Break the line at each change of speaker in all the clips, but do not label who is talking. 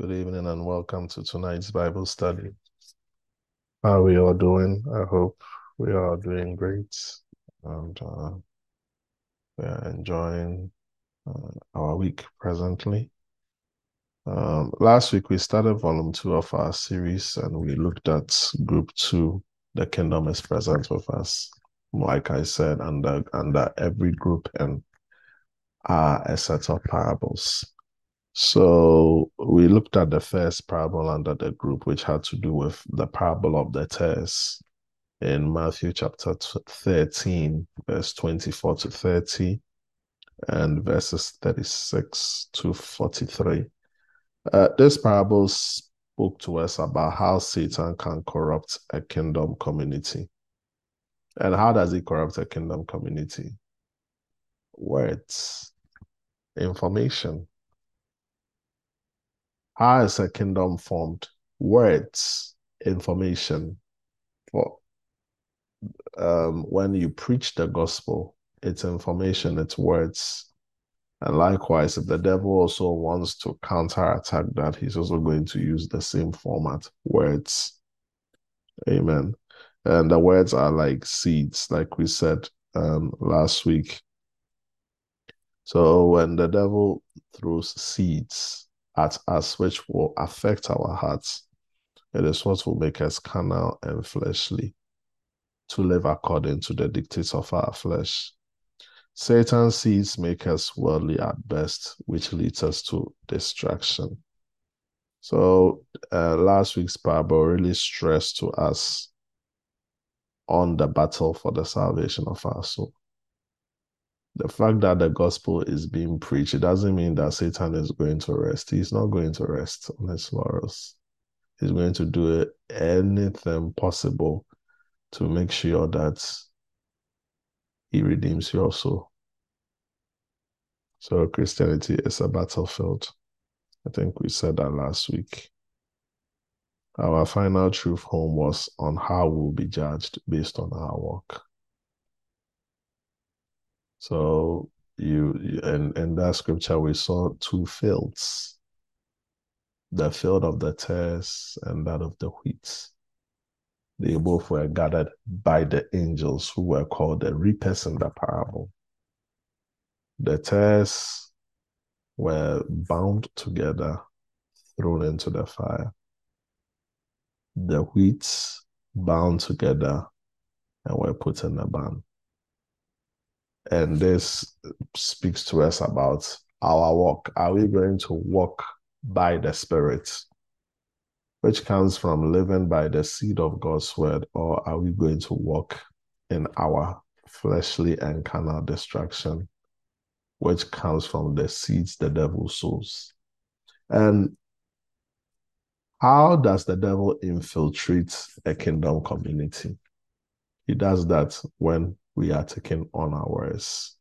Good evening and welcome to tonight's Bible study. How are we all doing? I hope we are doing great and uh, we are enjoying uh, our week presently. Um, last week we started volume two of our series and we looked at group two, the kingdom is present with us. Like I said, under under every group and are a set of parables. So we looked at the first parable under the group, which had to do with the parable of the tares in Matthew chapter 13, verse 24 to 30, and verses 36 to 43. Uh, this parable spoke to us about how Satan can corrupt a kingdom community. And how does he corrupt a kingdom community? Words, information. How is a kingdom formed? Words, information. For um, when you preach the gospel, it's information, it's words. And likewise, if the devil also wants to counterattack that, he's also going to use the same format words. Amen. And the words are like seeds, like we said um, last week. So when the devil throws seeds at us, which will affect our hearts, it is what will make us carnal and fleshly to live according to the dictates of our flesh. Satan's seeds make us worldly at best, which leads us to distraction. So, uh, last week's parable really stressed to us on the battle for the salvation of our soul. The fact that the gospel is being preached, it doesn't mean that Satan is going to rest. He's not going to rest on his laurels. He's going to do anything possible to make sure that he redeems your soul. So Christianity is a battlefield. I think we said that last week. Our final truth home was on how we'll be judged based on our work. So you in in that scripture we saw two fields, the field of the tares and that of the wheat. They both were gathered by the angels who were called the reapers in the parable. The tares were bound together, thrown into the fire. The wheat bound together and were put in a barn. And this speaks to us about our walk. Are we going to walk by the Spirit? which comes from living by the seed of God's word, or are we going to walk in our fleshly and carnal destruction, which comes from the seeds the devil sows? And how does the devil infiltrate a kingdom community? He does that when we are taking unawares,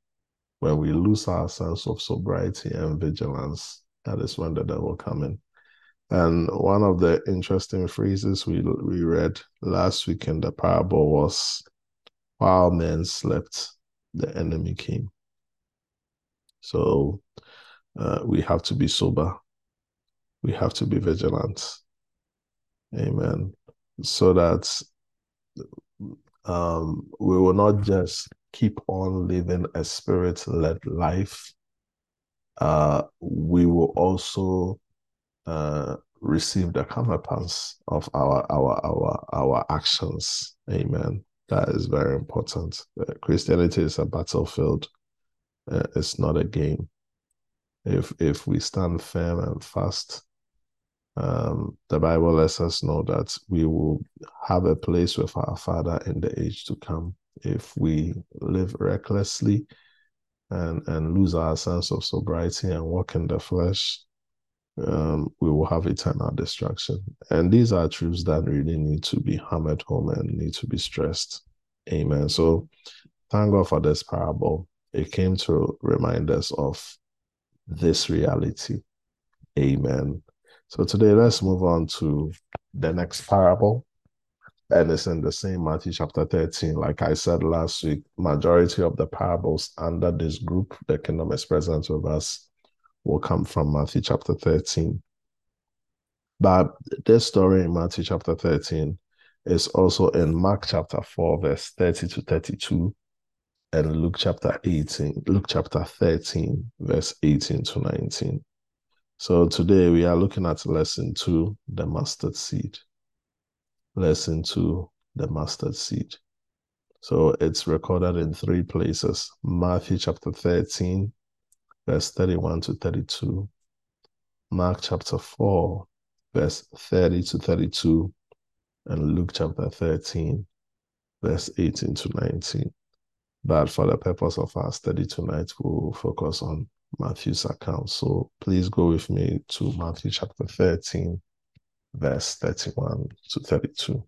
when we lose our sense of sobriety and vigilance. That is when the devil comes in. And one of the interesting phrases we we read last week in the parable was, "While men slept, the enemy came." So uh, we have to be sober. We have to be vigilant. Amen. So that um, we will not just keep on living a spirit-led life. Uh, we will also uh, receive the counterparts of our our our our actions. Amen. That is very important. Uh, Christianity is a battlefield. Uh, it's not a game. If if we stand firm and fast, um, the Bible lets us know that we will have a place with our Father in the age to come. If we live recklessly and and lose our sense of sobriety and walk in the flesh, um, we will have eternal destruction. And these are truths that really need to be hammered home and need to be stressed. Amen. So thank God for this parable. It came to remind us of this reality. Amen. So today let's move on to the next parable. And it's in the same Matthew chapter 13. Like I said last week, majority of the parables under this group, the kingdom is present with us will come from Matthew chapter 13. But this story in Matthew chapter 13 is also in Mark chapter 4, verse 30 to 32, and Luke chapter 18, Luke chapter 13, verse 18 to 19. So today we are looking at lesson two, the mustard seed. Lesson two, the mustard seed. So it's recorded in three places Matthew chapter 13, verse 31 to 32, Mark chapter 4, verse 30 to 32, and Luke chapter 13, verse 18 to 19. But for the purpose of our study tonight, we'll focus on Matthew's account. So please go with me to Matthew chapter 13, verse 31 to 32.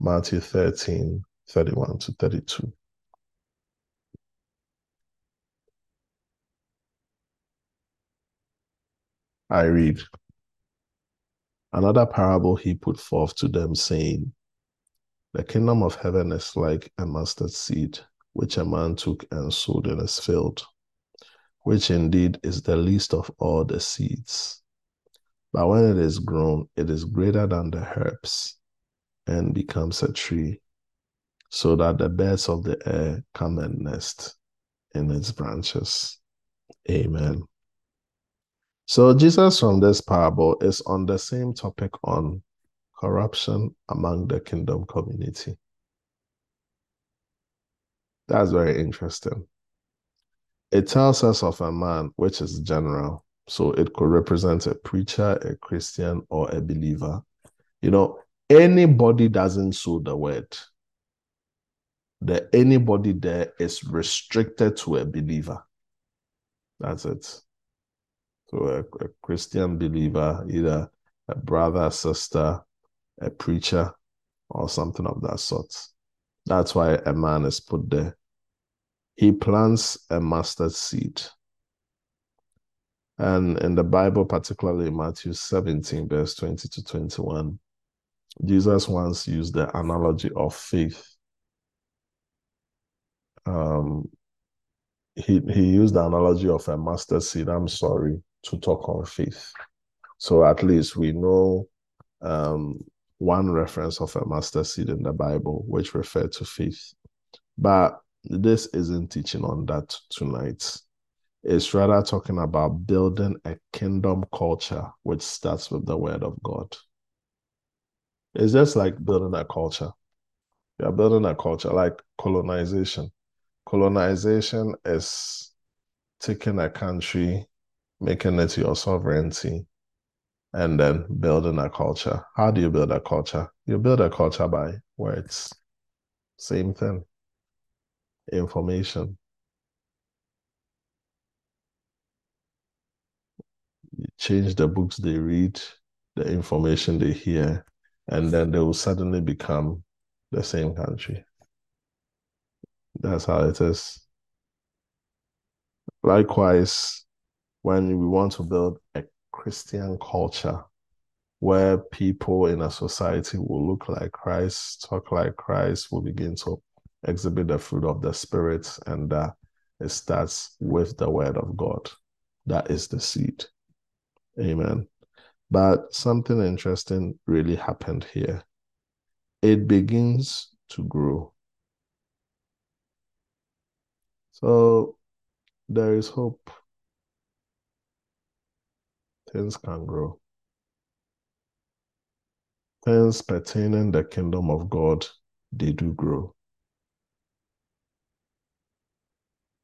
Matthew 13, 31 to 32. I read Another parable he put forth to them, saying, The kingdom of heaven is like a mustard seed, which a man took and sowed in his field, which indeed is the least of all the seeds. But when it is grown, it is greater than the herbs and becomes a tree so that the birds of the air come and nest in its branches. Amen. So, Jesus from this parable is on the same topic on corruption among the kingdom community. That's very interesting. It tells us of a man which is general. So, it could represent a preacher, a Christian, or a believer. You know, anybody doesn't sow the word that anybody there is restricted to a believer. That's it. So a, a Christian believer, either a brother, sister, a preacher, or something of that sort. That's why a man is put there. He plants a mustard seed. And in the Bible, particularly Matthew 17, verse 20 to 21, Jesus once used the analogy of faith um, he he used the analogy of a mustard seed. I'm sorry to talk on faith. So at least we know um, one reference of a mustard seed in the Bible, which referred to faith. But this isn't teaching on that tonight. It's rather talking about building a kingdom culture which starts with the word of God. It's just like building a culture. You're building a culture like colonization colonization is taking a country, making it your sovereignty, and then building a culture. How do you build a culture? You build a culture by words. Same thing. Information. You change the books they read, the information they hear, and then they will suddenly become the same country. That's how it is. Likewise, when we want to build a Christian culture where people in a society will look like Christ, talk like Christ, will begin to exhibit the fruit of the Spirit, and it starts with the Word of God. That is the seed. Amen. But something interesting really happened here. It begins to grow. So there is hope. Things can grow. Things pertaining the kingdom of God, they do grow.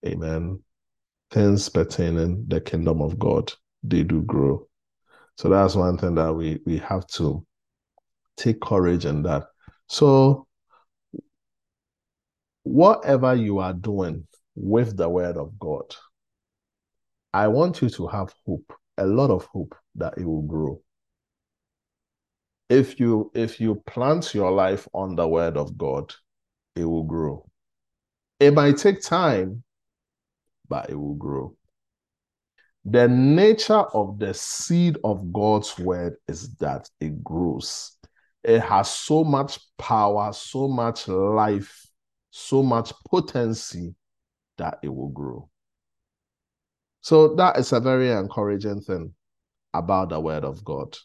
Amen. Things pertaining the kingdom of God, they do grow. So that's one thing that we we have to take courage in that. So whatever you are doing, with the word of God. I want you to have hope, a lot of hope that it will grow. If you if you plant your life on the word of God, it will grow. It might take time, but it will grow. The nature of the seed of God's word is that it grows. It has so much power, so much life, so much potency that it will grow. So that is a very encouraging thing about the word of God.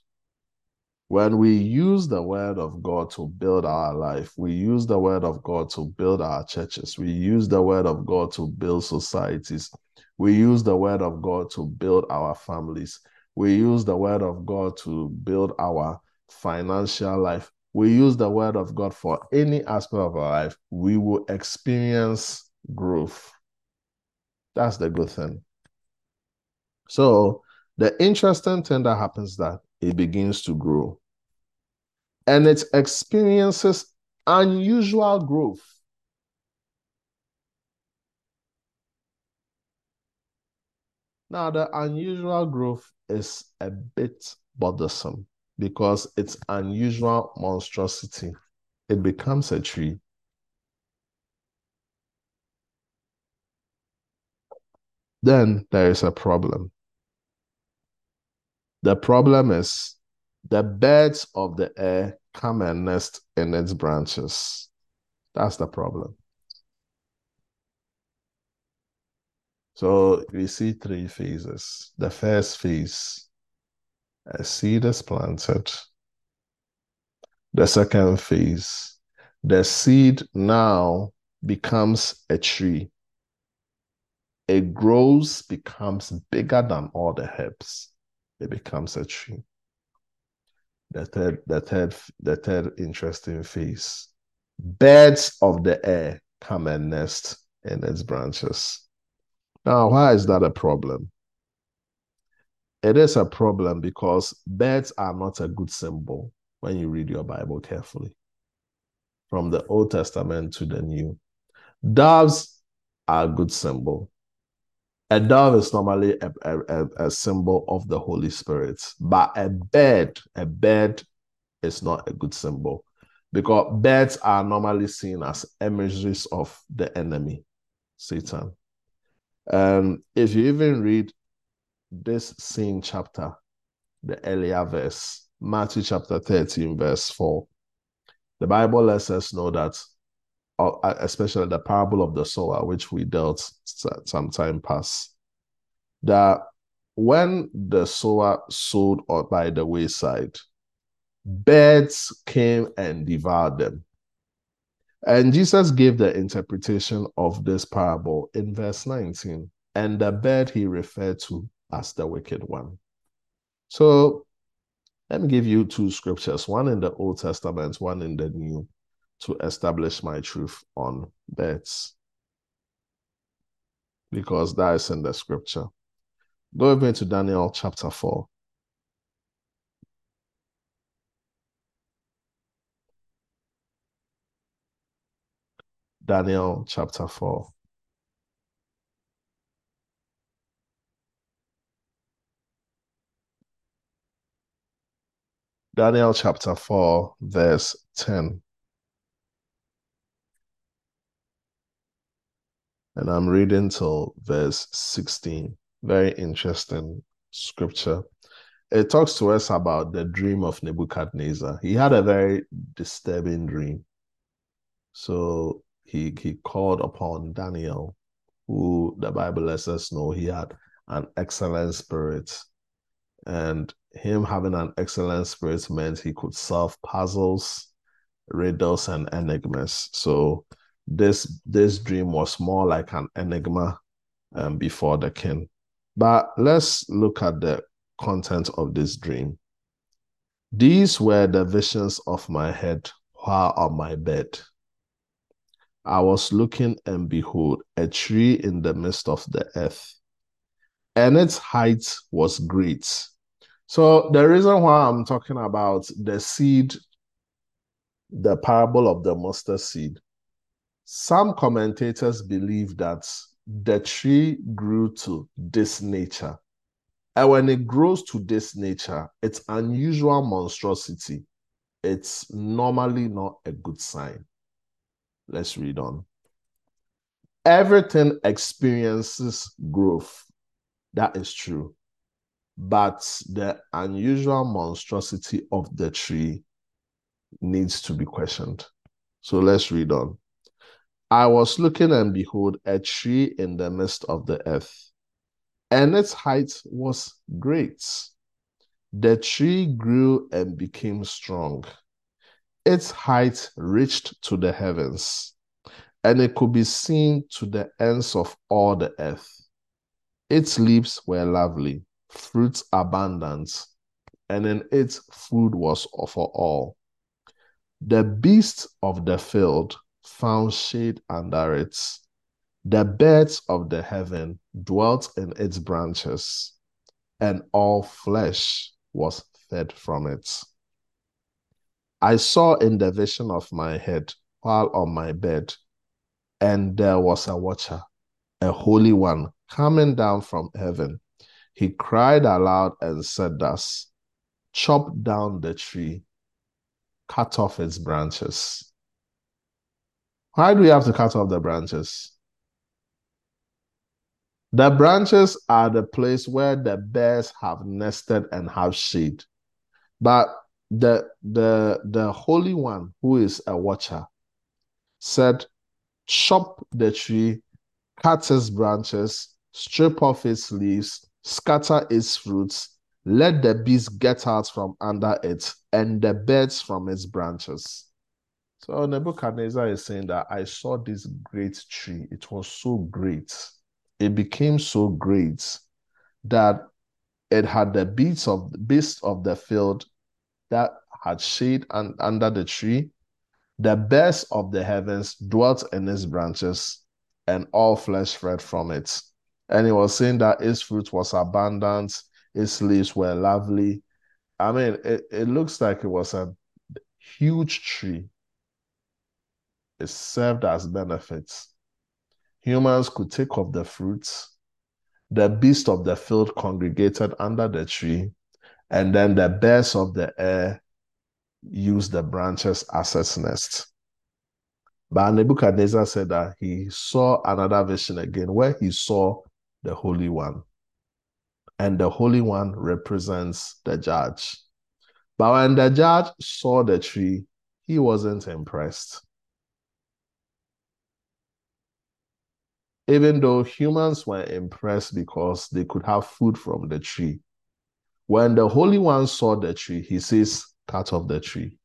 When we use the word of God to build our life, we use the word of God to build our churches, we use the word of God to build societies, we use the word of God to build our families, we use the word of God to build our financial life, we use the word of God for any aspect of our life, we will experience growth. That's the good thing. So, the interesting thing that happens that it begins to grow. And it experiences unusual growth. Now, the unusual growth is a bit bothersome because it's unusual monstrosity. It becomes a tree. Then there is a problem. The problem is the birds of the air come and nest in its branches. That's the problem. So we see three phases. The first phase, a seed is planted. The second phase, the seed now becomes a tree. It grows, becomes bigger than all the herbs. It becomes a tree. The third, the third, the third interesting phase. Birds of the air come and nest in its branches. Now, why is that a problem? It is a problem because birds are not a good symbol when you read your Bible carefully. From the Old Testament to the New. Doves are a good symbol. A dove is normally a, a, a, symbol of the Holy Spirit, but a bird, a bird is not a good symbol because birds are normally seen as emissaries of the enemy, Satan. And if you even read this same chapter, the earlier verse, Matthew chapter 13, verse 4, the Bible lets us know that Uh, uh, especially the parable of the sower, which we dealt some time past, that when the sower sowed by the wayside, birds came and devoured them. And Jesus gave the interpretation of this parable in verse 19, and the bird he referred to as the wicked one. So let me give you two scriptures, one in the Old Testament, one in the New to establish my truth on birds. Because that is in the scripture. Go over to Daniel chapter 4. Daniel chapter 4. Daniel chapter 4, verse 10. And I'm reading till verse 16. Very interesting scripture. It talks to us about the dream of Nebuchadnezzar. He had a very disturbing dream. So he he called upon Daniel, who the Bible lets us know he had an excellent spirit. And him having an excellent spirit meant he could solve puzzles, riddles, and enigmas. So this this dream was more like an enigma um, before the king. But let's look at the content of this dream. These were the visions of my head while on my bed. I was looking, and behold, a tree in the midst of the earth, and its height was great. So, the reason why I'm talking about the seed, the parable of the mustard seed, some commentators believe that the tree grew to this nature. And when it grows to this nature, it's unusual monstrosity. It's normally not a good sign. Let's read on. Everything experiences growth. That is true. But the unusual monstrosity of the tree needs to be questioned. So let's read on. I was looking, and behold, a tree in the midst of the earth, and its height was great. The tree grew and became strong. Its height reached to the heavens, and it could be seen to the ends of all the earth. Its leaves were lovely, fruits abundant, and in it food was for all. The beasts of the field found shade under it. The birds of the heaven dwelt in its branches, and all flesh was fed from it. I saw in the vision of my head while on my bed, and there was a watcher, a holy one, coming down from heaven. He cried aloud and said thus, Chop down the tree, cut off its branches. Why do we have to cut off the branches? The branches are the place where the bears have nested and have shade. But the the the holy one who is a watcher said chop the tree cut its branches strip off its leaves scatter its fruits let the beasts get out from under it and the birds from its branches so nebuchadnezzar is saying that i saw this great tree it was so great it became so great that it had the beasts of beasts of the field that had shade and under the tree. The birds of the heavens dwelt in its branches, and all flesh fed from it. And he was saying that its fruit was abundant, its leaves were lovely. I mean, it, it looks like it was a huge tree. It served as benefits. Humans could take of the fruits. The beasts of the field congregated under the tree and then the birds of the air used the branches as its nest. But Nebuchadnezzar said that he saw another vision again where he saw the Holy One. And the Holy One represents the judge. But when the judge saw the tree, he wasn't impressed. Even though humans were impressed because they could have food from the tree, when the Holy One saw the tree, he says, Cut off the tree.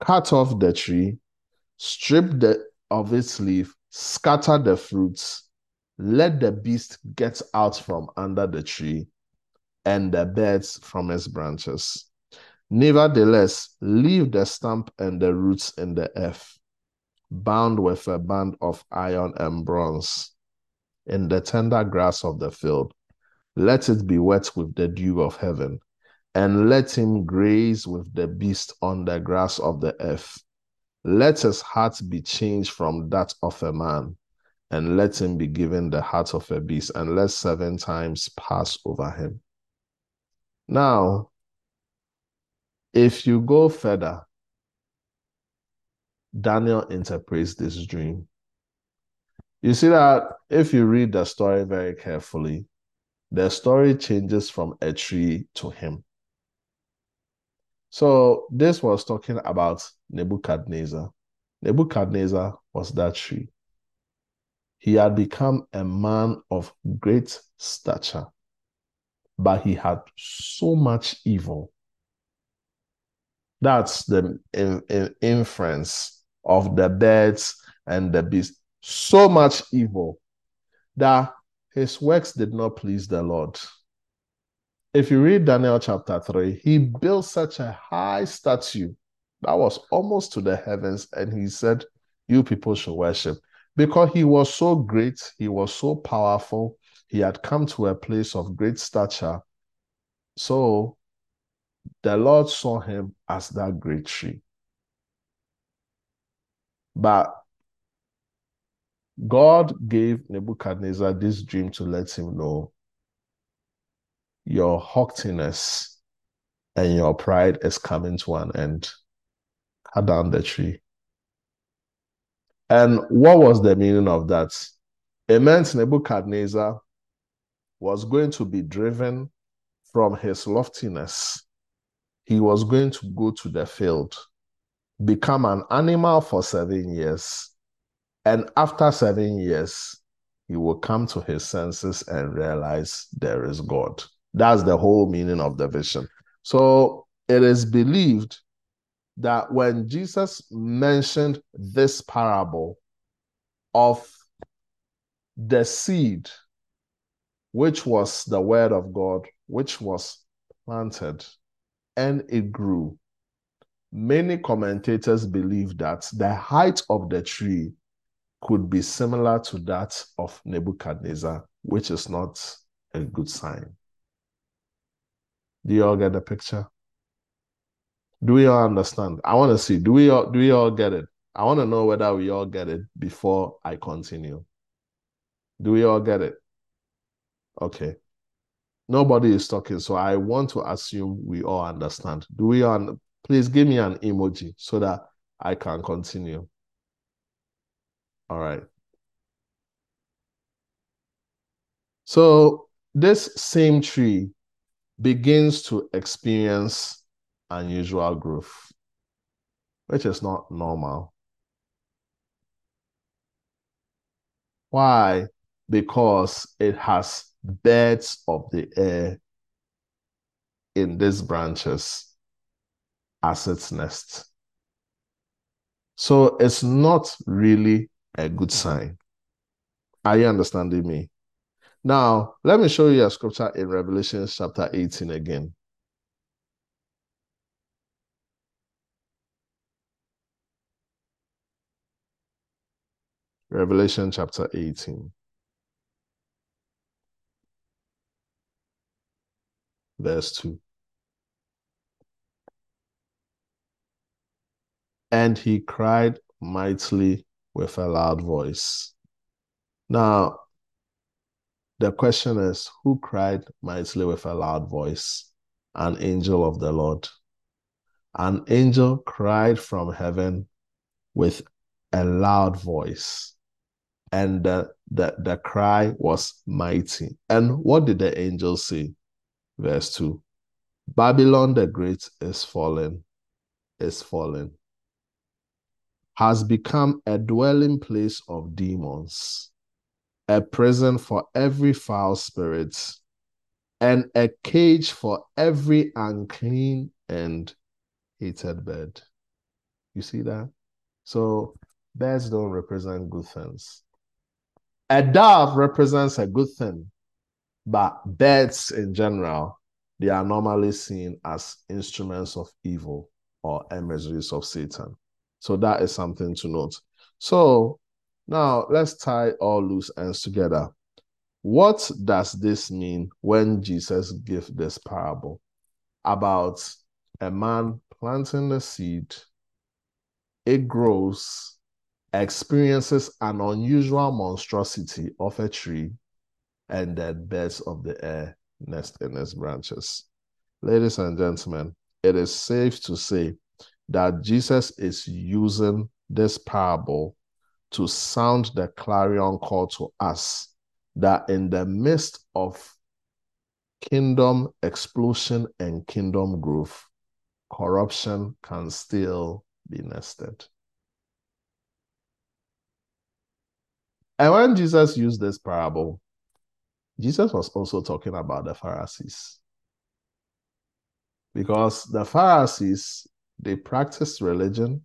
Cut off the tree, strip the, of its leaf, scatter the fruits, let the beast get out from under the tree, and the birds from its branches. Nevertheless, leave the stump and the roots in the earth, bound with a band of iron and bronze, in the tender grass of the field let it be wet with the dew of heaven, and let him graze with the beast on the grass of the earth. Let his heart be changed from that of a man, and let him be given the heart of a beast, and let seven times pass over him. Now, if you go further, Daniel interprets this dream. You see that if you read the story very carefully, the story changes from a tree to him. So this was talking about Nebuchadnezzar. Nebuchadnezzar was that tree. He had become a man of great stature, but he had so much evil. That's the in, in inference of the birds and the beasts. So much evil that his works did not please the Lord. If you read Daniel chapter 3, he built such a high statue that was almost to the heavens, and he said, You people should worship. Because he was so great, he was so powerful, he had come to a place of great stature. So the Lord saw him as that great tree. But God gave Nebuchadnezzar this dream to let him know your haughtiness and your pride is coming to an end. Cut down the tree. And what was the meaning of that? It meant Nebuchadnezzar was going to be driven from his loftiness. He was going to go to the field, become an animal for seven years, and after seven years, he will come to his senses and realize there is God. That's the whole meaning of the vision. So it is believed that when Jesus mentioned this parable of the seed, which was the word of God, which was planted and it grew, many commentators believe that the height of the tree could be similar to that of Nebuchadnezzar, which is not a good sign. Do you all get the picture? Do we all understand? I want to see. Do we all do we all get it? I want to know whether we all get it before I continue. Do we all get it? Okay. Nobody is talking, so I want to assume we all understand. Do we all? Please give me an emoji so that I can continue. All right. So this same tree begins to experience unusual growth, which is not normal. Why? Because it has birds of the air in these branches as its nest. So it's not really a good sign. Are you understanding me? Now, let me show you a scripture in Revelation chapter 18 again. Revelation chapter 18. Verse 2. And he cried mightily with a loud voice. Now, the question is who cried mightily with a loud voice? An angel of the Lord. An angel cried from heaven with a loud voice and the, the, the cry was mighty. And what did the angel say? Verse 2 Babylon the Great is fallen, is fallen, has become a dwelling place of demons, a prison for every foul spirit, and a cage for every unclean and hated bird. You see that? So birds don't represent good things. A dove represents a good thing, but birds in general, they are normally seen as instruments of evil or emissaries of Satan. So that is something to note. So now let's tie all loose ends together. What does this mean when Jesus gives this parable about a man planting the seed, it grows, experiences an unusual monstrosity of a tree, and then birds of the air nest in its branches. Ladies and gentlemen, it is safe to say that Jesus is using this parable to sound the clarion call to us that in the midst of kingdom explosion and kingdom growth, corruption can still be nested. And when Jesus used this parable, Jesus was also talking about the Pharisees. Because the Pharisees, they practiced religion,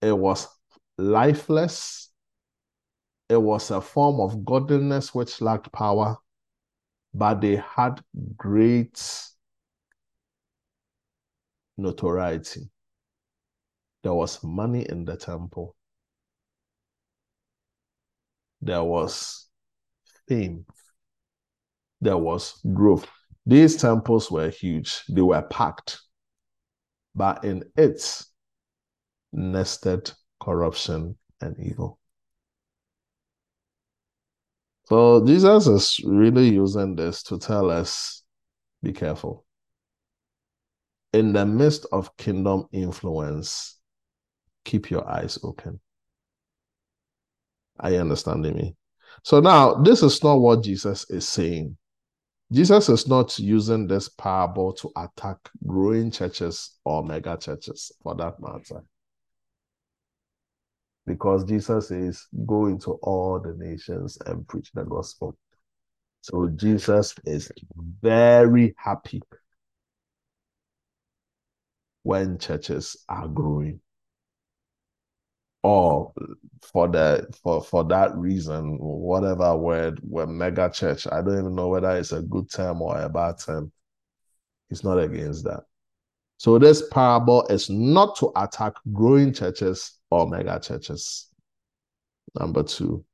it was lifeless, it was a form of godliness which lacked power, but they had great notoriety. There was money in the temple. There was fame, there was growth. These temples were huge, they were packed, but in it nested corruption and evil. So Jesus is really using this to tell us be careful. In the midst of kingdom influence, keep your eyes open. Are you understanding me? So now, this is not what Jesus is saying. Jesus is not using this parable to attack growing churches or mega churches for that matter. because Jesus says, Go into all the nations and preach the gospel. So Jesus is very happy when churches are growing. Or for the for for that reason, whatever word, we're mega church. I don't even know whether it's a good term or a bad term. He's not against that. So this parable is not to attack growing churches or mega churches. Number two,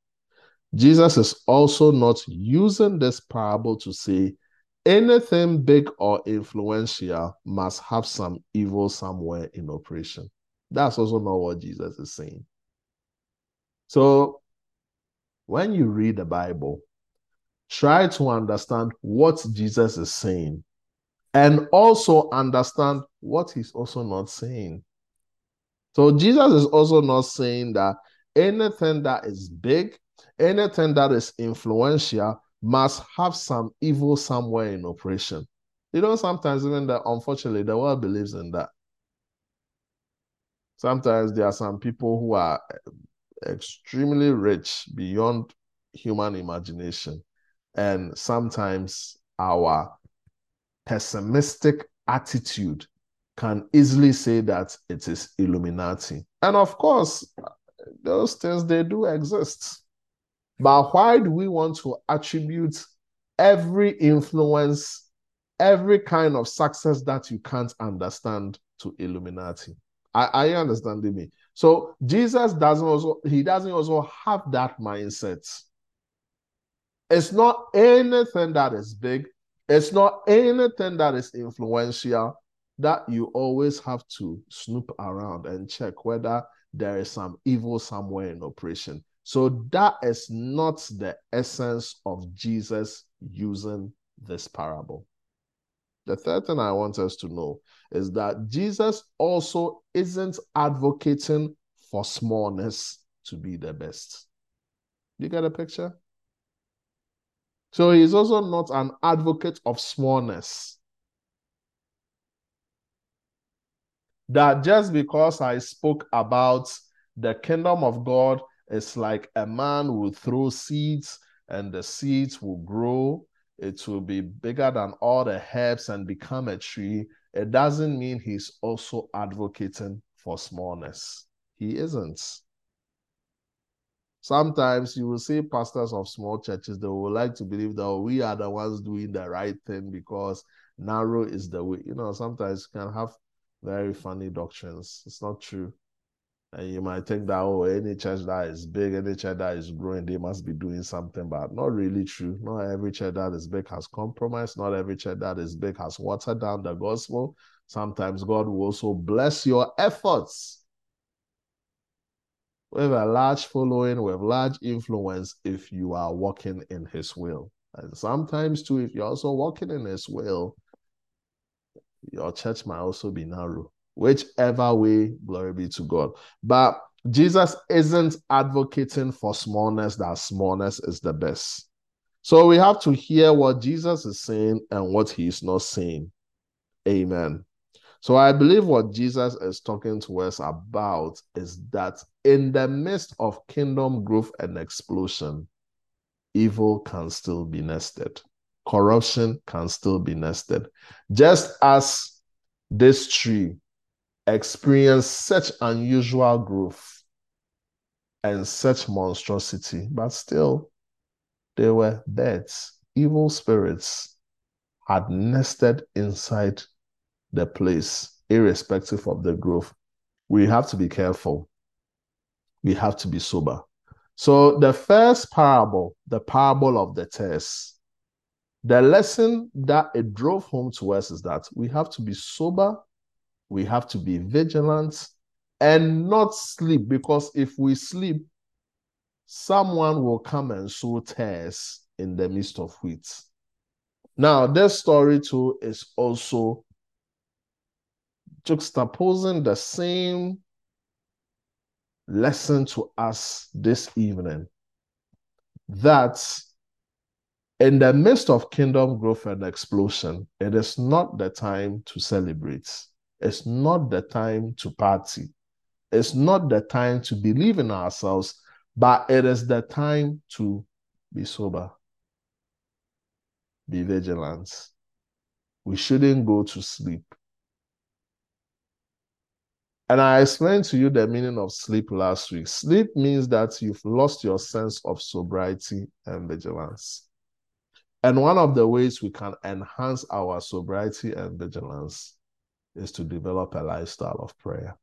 Jesus is also not using this parable to say anything big or influential must have some evil somewhere in operation. That's also not what Jesus is saying. So when you read the Bible, try to understand what Jesus is saying and also understand what he's also not saying. So Jesus is also not saying that anything that is big, anything that is influential must have some evil somewhere in operation. You know, sometimes even that, unfortunately, the world believes in that. Sometimes there are some people who are extremely rich beyond human imagination. And sometimes our pessimistic attitude can easily say that it is Illuminati. And of course, those things they do exist. But why do we want to attribute every influence, every kind of success that you can't understand to Illuminati? I, I understand me. So Jesus doesn't also he doesn't also have that mindset. It's not anything that is big, it's not anything that is influential that you always have to snoop around and check whether there is some evil somewhere in operation. So that is not the essence of Jesus using this parable. The third thing I want us to know is that Jesus also isn't advocating for smallness to be the best. You get a picture? So he's also not an advocate of smallness. That just because I spoke about the kingdom of God is like a man will throw seeds and the seeds will grow. It will be bigger than all the herbs and become a tree. It doesn't mean he's also advocating for smallness. He isn't. Sometimes you will see pastors of small churches, they will like to believe that oh, we are the ones doing the right thing because narrow is the way. You know, sometimes you can have very funny doctrines. It's not true. And you might think that, oh, any church that is big, any church that is growing, they must be doing something, but not really true. Not every church that is big has compromised. Not every church that is big has watered down the gospel. Sometimes God will also bless your efforts with a large following, with large influence, if you are walking in His will. And sometimes, too, if you're also walking in His will, your church might also be narrow. Whichever way, glory be to God. But Jesus isn't advocating for smallness, that smallness is the best. So we have to hear what Jesus is saying and what he is not saying. Amen. So I believe what Jesus is talking to us about is that in the midst of kingdom growth and explosion, evil can still be nested. Corruption can still be nested. Just as this tree experienced such unusual growth and such monstrosity, but still, they were birds, evil spirits had nested inside the place, irrespective of the growth. We have to be careful. We have to be sober. So, the first parable, the parable of the test, the lesson that it drove home to us is that we have to be sober, we have to be vigilant, and not sleep because if we sleep, someone will come and sow tares in the midst of wheat. Now, this story too is also juxtaposing the same lesson to us this evening that in the midst of kingdom growth and explosion, it is not the time to celebrate. It's not the time to party. It's not the time to believe in ourselves, but it is the time to be sober, be vigilant. We shouldn't go to sleep. And I explained to you the meaning of sleep last week. Sleep means that you've lost your sense of sobriety and vigilance. And one of the ways we can enhance our sobriety and vigilance is to develop a lifestyle of prayer.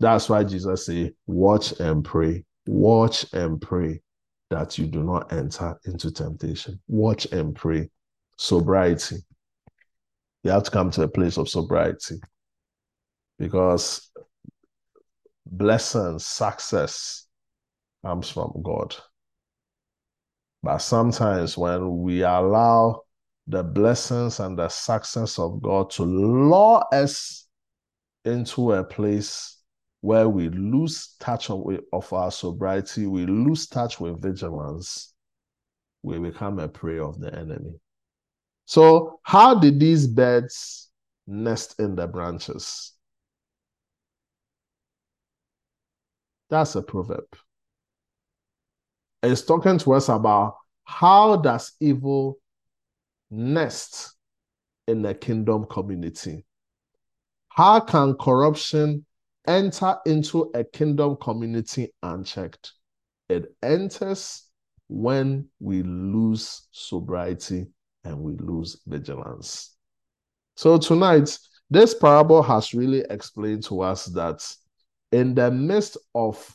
That's why Jesus said, Watch and pray, watch and pray that you do not enter into temptation. Watch and pray. Sobriety. You have to come to a place of sobriety because blessing, success comes from God. But sometimes when we allow the blessings and the success of God to lure us into a place where we lose touch of, of our sobriety, we lose touch with vigilance, we become a prey of the enemy. So, how did these birds nest in the branches? That's a proverb. It's talking to us about how does evil nest in a kingdom community? How can corruption enter into a kingdom community unchecked? It enters when we lose sobriety and we lose vigilance. So tonight, this parable has really explained to us that in the midst of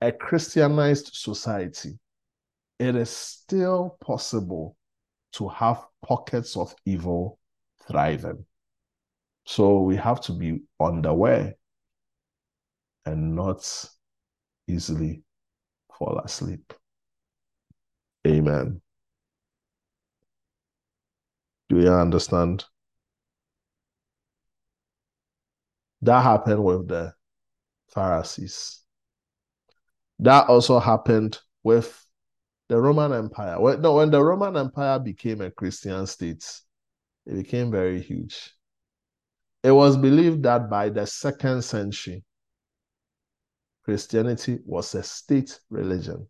a Christianized society, it is still possible to have pockets of evil thriving. So we have to be underware and not easily fall asleep. Amen. Do you understand? That happened with the Pharisees. That also happened with the Roman Empire. When, no, when the Roman Empire became a Christian state, it became very huge. It was believed that by the second century, Christianity was a state religion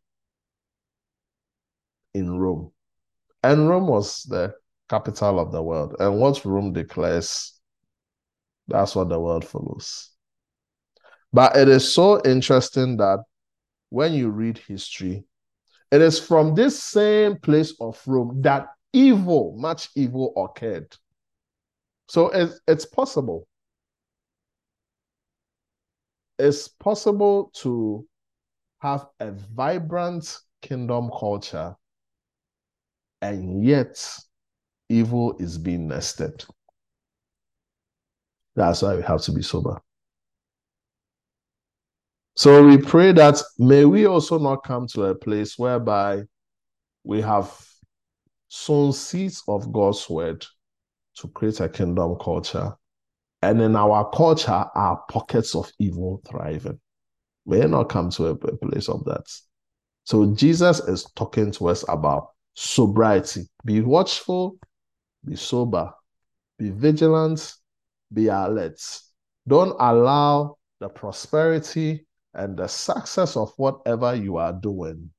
in Rome. And Rome was the capital of the world. And what Rome declares that's what the world follows. But it is so interesting that when you read history, it is from this same place of Rome that evil, much evil occurred. So it's, it's possible. It's possible to have a vibrant kingdom culture, and yet evil is being nested. That's why we have to be sober. So we pray that may we also not come to a place whereby we have sown seeds of God's word to create a kingdom culture. And in our culture are pockets of evil thriving. May not come to a place of that. So Jesus is talking to us about sobriety. Be watchful, be sober, be vigilant, be alert. Don't allow the prosperity and the success of whatever you are doing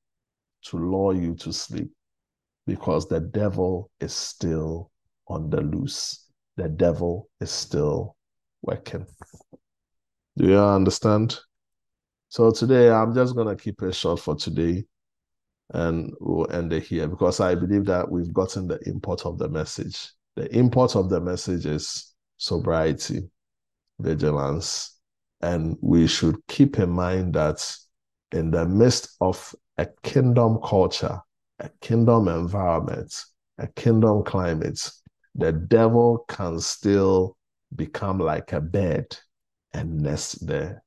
to lure you to sleep because the devil is still on the loose. The devil is still working. Do you understand? So today I'm just going to keep it short for today and we'll end it here because I believe that we've gotten the import of the message. The import of the message is sobriety, vigilance. And we should keep in mind that in the midst of a kingdom culture, a kingdom environment, a kingdom climate, the devil can still become like a bed and nest there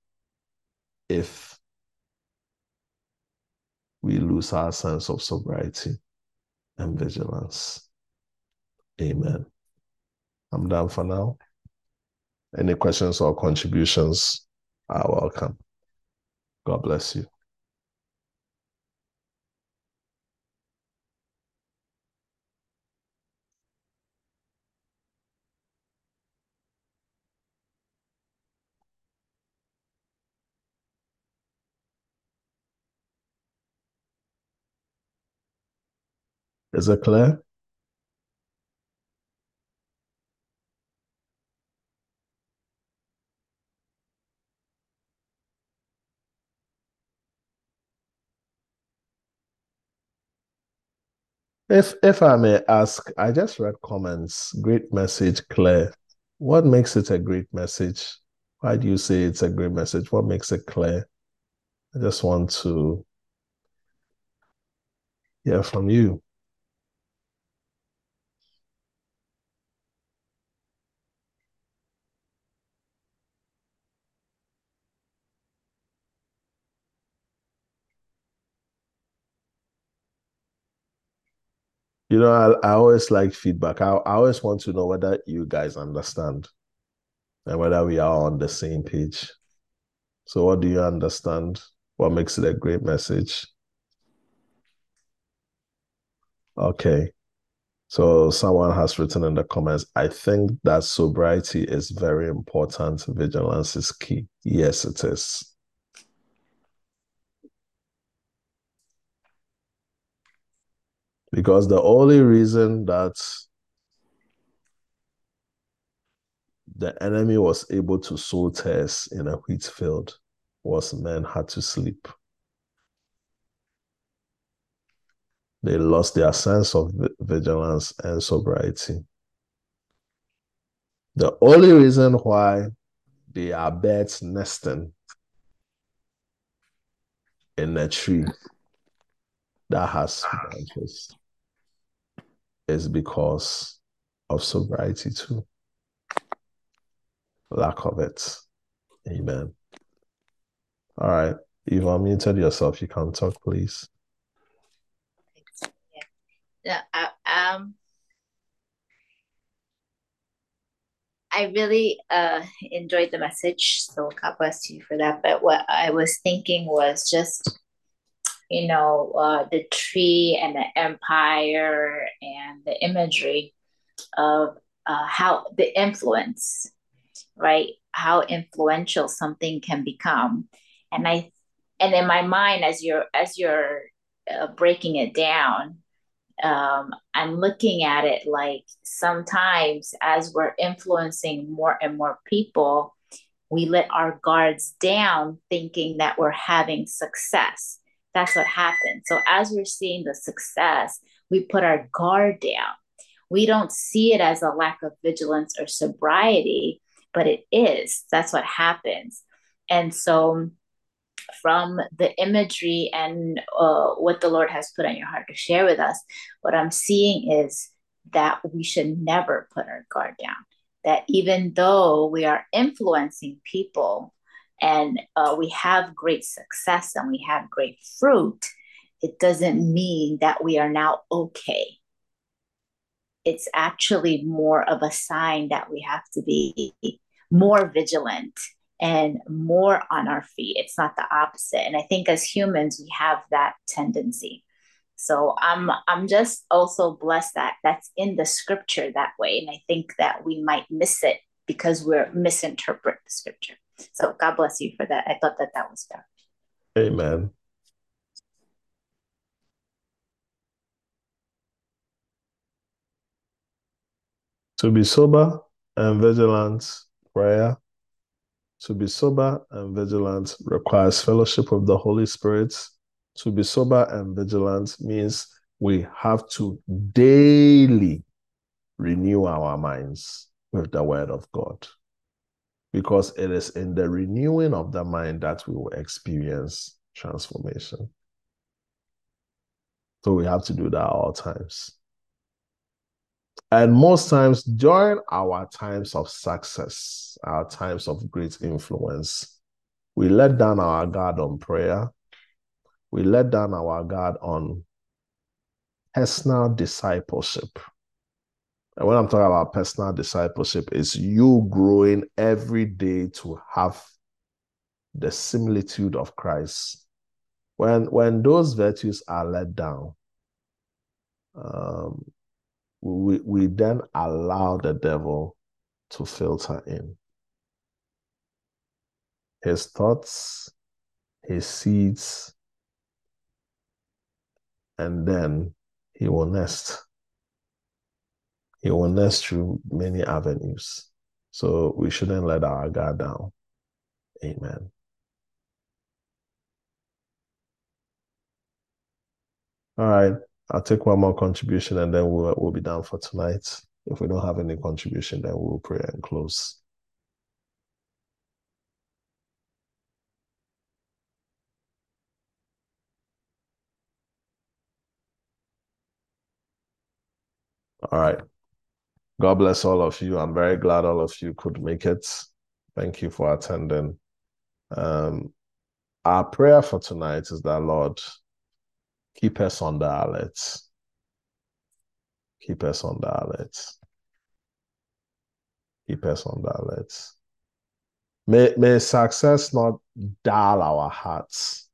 if we lose our sense of sobriety and vigilance. Amen. I'm done for now. Any questions or contributions are welcome. God bless you. Is it clear? If if I may ask, I just read comments. Great message, Claire. What makes it a great message? Why do you say it's a great message? What makes it clear? I just want to hear from you. You know, I, I always like feedback. I, I always want to know whether you guys understand and whether we are on the same page. So, what do you understand? What makes it a great message? Okay. So, someone has written in the comments, I think that sobriety is very important. Vigilance is key. Yes, it is. Because the only reason that the enemy was able to sow tares in a wheat field was men had to sleep. They lost their sense of vigilance and sobriety. The only reason why they are birds nesting in a tree that has branches is because of sobriety too. Lack of it. Amen. All right. You've unmuted yourself. You can talk, please.
Yeah. yeah um, I really uh, enjoyed the message, so God bless you for that. But what I was thinking was just you know, uh, the tree and the empire and the imagery of uh, how the influence, right? How influential something can become, and I, and in my mind, as you're as you're uh, breaking it down, um, I'm looking at it like sometimes as we're influencing more and more people, we let our guards down, thinking that we're having success that's what happened. So as we're seeing the success, we put our guard down. We don't see it as a lack of vigilance or sobriety, but it is. That's what happens. And so, from the imagery and uh, what the Lord has put on your heart to share with us, what I'm seeing is that we should never put our guard down. That even though we are influencing people, and uh, we have great success and we have great fruit, it doesn't mean that we are now okay. It's actually more of a sign that we have to be more vigilant and more on our feet. It's not the opposite. And I think as humans, we have that tendency. So I'm I'm just also blessed that that's in the scripture that way. And I think that we might miss it because we're misinterpret the scripture. So God bless you for that. I thought that that was fair.
Amen. To be sober and vigilant, prayer. To be sober and vigilant requires fellowship of the Holy Spirit. To be sober and vigilant means we have to daily renew our minds with the Word of God because it is in the renewing of the mind that we will experience transformation. So we have to do that all times. And most times, during our times of success, our times of great influence, we let down our guard on prayer. We let down our guard on personal discipleship. And when I'm talking about personal discipleship, it's you growing every day to have the similitude of Christ. When when those virtues are let down, um, we we then allow the devil to filter in his thoughts, his seeds, and then He will nest. He will nest through many avenues. So we shouldn't let our guard down. Amen. All right. I'll take one more contribution and then we'll, we'll be done for tonight. If we don't have any contribution, then we'll pray and close. All right. God bless all of you. I'm very glad all of you could make it. Thank you for attending. Um, our prayer for tonight is that, Lord, keep us on the alert. Keep us on the alert. Keep us on the alert. May, may success not dull our hearts.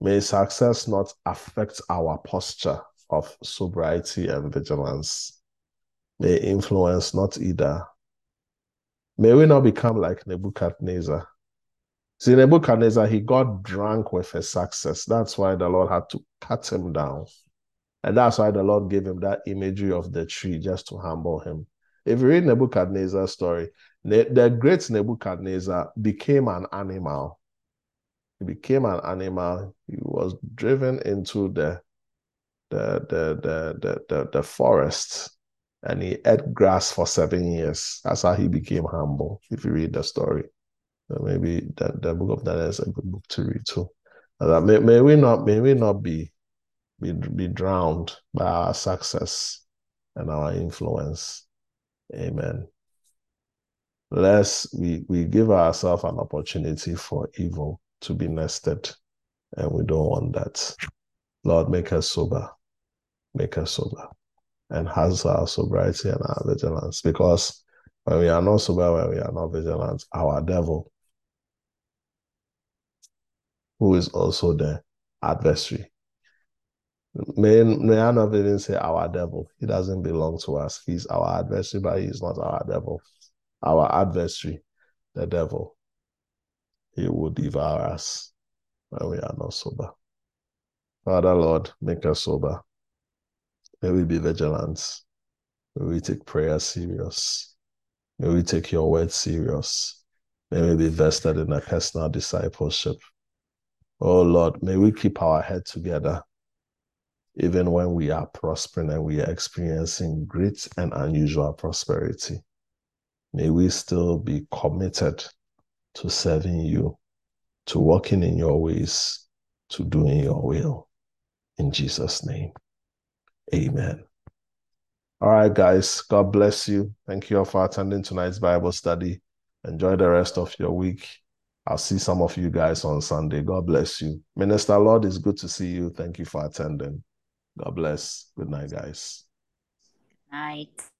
May success not affect our posture of sobriety and vigilance. May influence not either. May we not become like Nebuchadnezzar. See, Nebuchadnezzar, he got drunk with his success. That's why the Lord had to cut him down. And that's why the Lord gave him that imagery of the tree just to humble him. If you read Nebuchadnezzar's story, the great Nebuchadnezzar became an animal. He became an animal. He was driven into the the the the the the, the forest and he ate grass for seven years. That's how he became humble. If you read the story, maybe that the book of Daniel is a good book to read too. That may, may we not may we not be be be drowned by our success and our influence. Amen. Lest we we give ourselves an opportunity for evil to be nested, and we don't want that. Lord, make us sober make us sober and has our sobriety and our vigilance. Because when we are not sober, when we are not vigilant, our devil, who is also the adversary, may, may I not even say our devil. He doesn't belong to us. He's our adversary, but he's not our devil. Our adversary, the devil, he will devour us when we are not sober. Father Lord, make us sober. May we be vigilant. May we take prayer serious. May we take your word serious. May we be vested in a personal discipleship. Oh Lord, may we keep our head together even when we are prospering and we are experiencing great and unusual prosperity. May we still be committed to serving you, to walking in your ways, to doing your will. In Jesus' name. Amen. All right, guys. God bless you. Thank you all for attending tonight's Bible study. Enjoy the rest of your week. I'll see some of you guys on Sunday. God bless you. Minister Lord, it's good to see you. Thank you for attending. God bless. Good night, guys.
Good night.